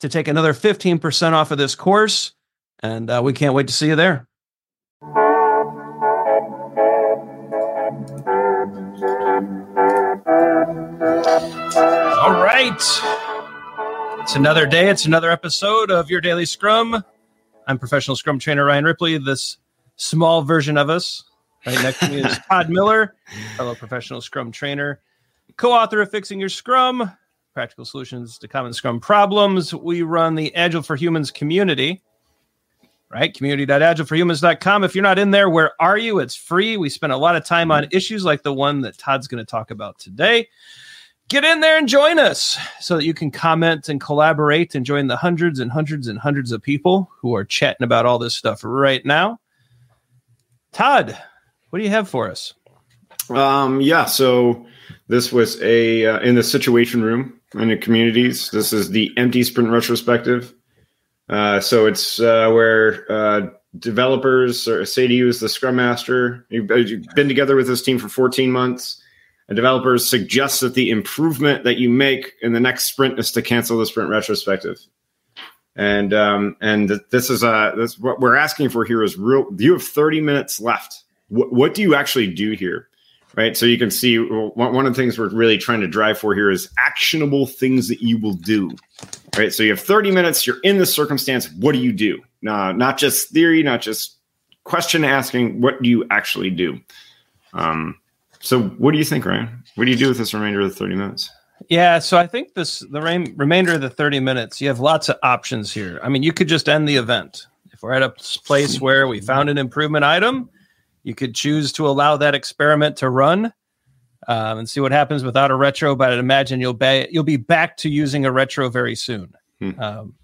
to take another 15% off of this course. And uh, we can't wait to see you there. All right. It's another day. It's another episode of your daily scrum. I'm professional scrum trainer Ryan Ripley. This small version of us. Right next to me is Todd Miller, fellow professional scrum trainer, co author of Fixing Your Scrum, practical solutions to common Scrum problems. We run the Agile for Humans community, right? Community.agileforhumans.com. If you're not in there, where are you? It's free. We spend a lot of time on issues like the one that Todd's going to talk about today. Get in there and join us so that you can comment and collaborate and join the hundreds and hundreds and hundreds of people who are chatting about all this stuff right now. Todd, what do you have for us? Um, yeah, so this was a uh, in the situation room in the communities. This is the empty sprint retrospective. Uh, so it's uh, where uh, developers say to you as the scrum master, you've, you've been together with this team for 14 months, and developers suggest that the improvement that you make in the next sprint is to cancel the sprint retrospective. And um, and this is uh, this what we're asking for here is real. You have 30 minutes left. What do you actually do here? Right? So you can see one of the things we're really trying to drive for here is actionable things that you will do, right? So you have 30 minutes, you're in this circumstance. What do you do? Not just theory, not just question asking. What do you actually do? Um, so what do you think, Ryan? What do you do with this remainder of the 30 minutes? Yeah, so I think this the re- remainder of the 30 minutes, you have lots of options here. I mean, you could just end the event. If we're at a place where we found an improvement item, you could choose to allow that experiment to run um, and see what happens without a retro. But I'd imagine you'll be you'll be back to using a retro very soon. Hmm. Um,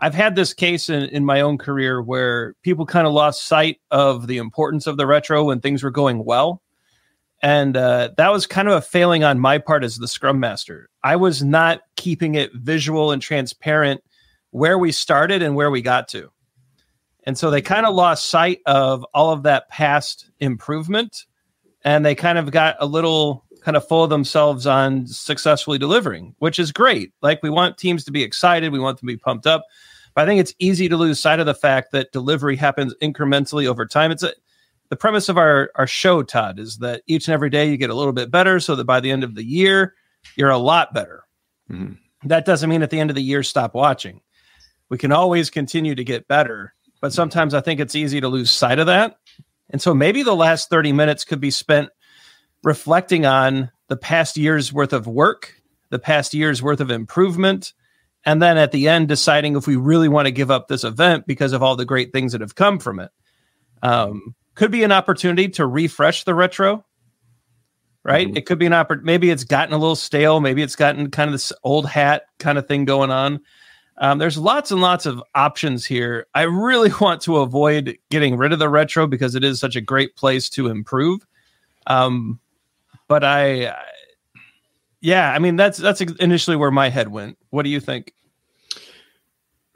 I've had this case in, in my own career where people kind of lost sight of the importance of the retro when things were going well. And uh, that was kind of a failing on my part as the scrum master. I was not keeping it visual and transparent where we started and where we got to. And so they kind of lost sight of all of that past improvement and they kind of got a little kind of full of themselves on successfully delivering, which is great. Like we want teams to be excited, we want them to be pumped up. But I think it's easy to lose sight of the fact that delivery happens incrementally over time. It's a, the premise of our, our show, Todd, is that each and every day you get a little bit better so that by the end of the year, you're a lot better. Mm-hmm. That doesn't mean at the end of the year, stop watching. We can always continue to get better but sometimes I think it's easy to lose sight of that. And so maybe the last 30 minutes could be spent reflecting on the past year's worth of work, the past year's worth of improvement, and then at the end deciding if we really want to give up this event because of all the great things that have come from it. Um, could be an opportunity to refresh the retro, right? Mm-hmm. It could be an opportunity. Maybe it's gotten a little stale. Maybe it's gotten kind of this old hat kind of thing going on. Um, there's lots and lots of options here. I really want to avoid getting rid of the retro because it is such a great place to improve. Um, but I, yeah, I mean that's that's initially where my head went. What do you think?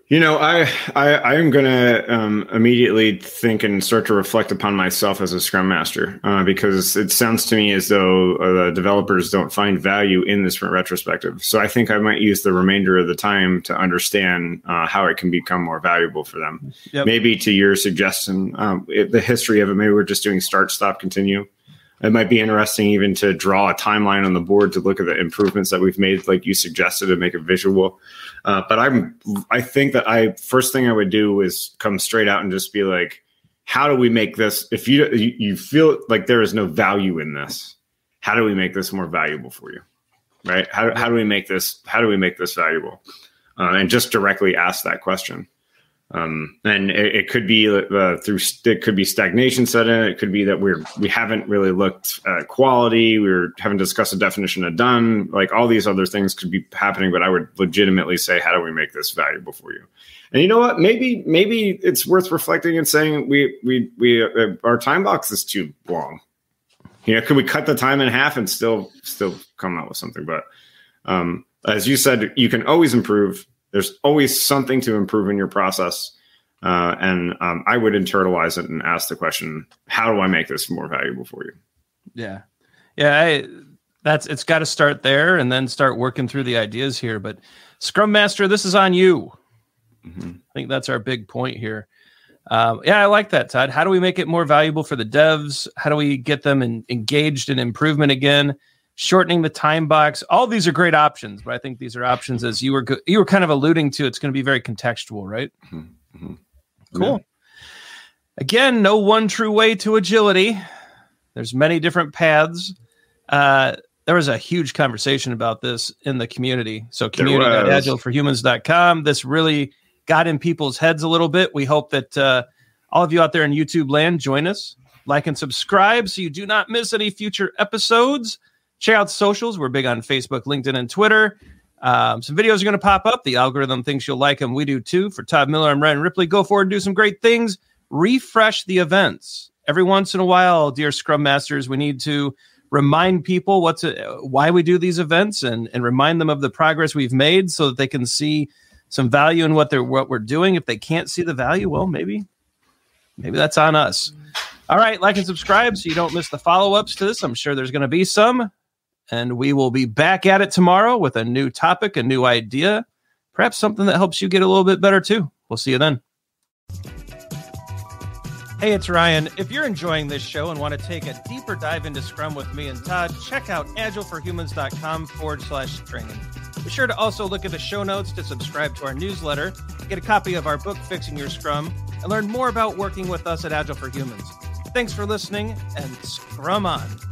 You know, I I, I am going to um, immediately think and start to reflect upon myself as a Scrum Master uh, because it sounds to me as though uh, the developers don't find value in this retrospective. So I think I might use the remainder of the time to understand uh, how it can become more valuable for them. Yep. Maybe to your suggestion, um, it, the history of it. Maybe we're just doing start, stop, continue it might be interesting even to draw a timeline on the board to look at the improvements that we've made, like you suggested, to make it visual. Uh, but I'm, I think that I first thing I would do is come straight out and just be like, how do we make this? If you you feel like there is no value in this, how do we make this more valuable for you? Right? How how do we make this? How do we make this valuable? Uh, and just directly ask that question. Um, and it, it, could be uh, through it could be stagnation set in. It could be that we're we haven't really looked at quality. We haven't discussed the definition of done. Like all these other things could be happening. But I would legitimately say, how do we make this valuable for you? And you know what? Maybe maybe it's worth reflecting and saying we we we uh, our time box is too long. You know, could we cut the time in half and still still come out with something? But um, as you said, you can always improve there's always something to improve in your process. Uh, and um, I would internalize it and ask the question, how do I make this more valuable for you? Yeah. Yeah. I, that's, it's got to start there and then start working through the ideas here. But Scrum Master, this is on you. Mm-hmm. I think that's our big point here. Um, yeah, I like that, Todd. How do we make it more valuable for the devs? How do we get them in, engaged in improvement again? Shortening the time box. All these are great options, but I think these are options as you were go- you were kind of alluding to. It's going to be very contextual, right? Mm-hmm. mm-hmm. Cool. Yeah. Again, no one true way to agility. There's many different paths. Uh, there was a huge conversation about this in the community. So community.agileforhumans.com. This really got in people's heads a little bit. We hope that uh, all of you out there in YouTube land join us. Like and subscribe so you do not miss any future episodes. Check out socials. We're big on Facebook, LinkedIn, and Twitter. Um, some videos are going to pop up. The algorithm thinks you'll like them. We do too. For Todd Miller, I'm Ryan Ripley. Go forward and do some great things. Refresh the events every once in a while, dear Scrum Masters. We need to remind people what's a, why we do these events and and remind them of the progress we've made so that they can see some value in what they're what we're doing. If they can't see the value, well, maybe maybe that's on us. All right, like and subscribe so you don't miss the follow ups to this. I'm sure there's going to be some and we will be back at it tomorrow with a new topic, a new idea, perhaps something that helps you get a little bit better too. We'll see you then. Hey, it's Ryan. If you're enjoying this show and want to take a deeper dive into Scrum with me and Todd, check out agileforhumans.com forward slash training. Be sure to also look at the show notes to subscribe to our newsletter, get a copy of our book, Fixing Your Scrum, and learn more about working with us at Agile for Humans. Thanks for listening and Scrum on.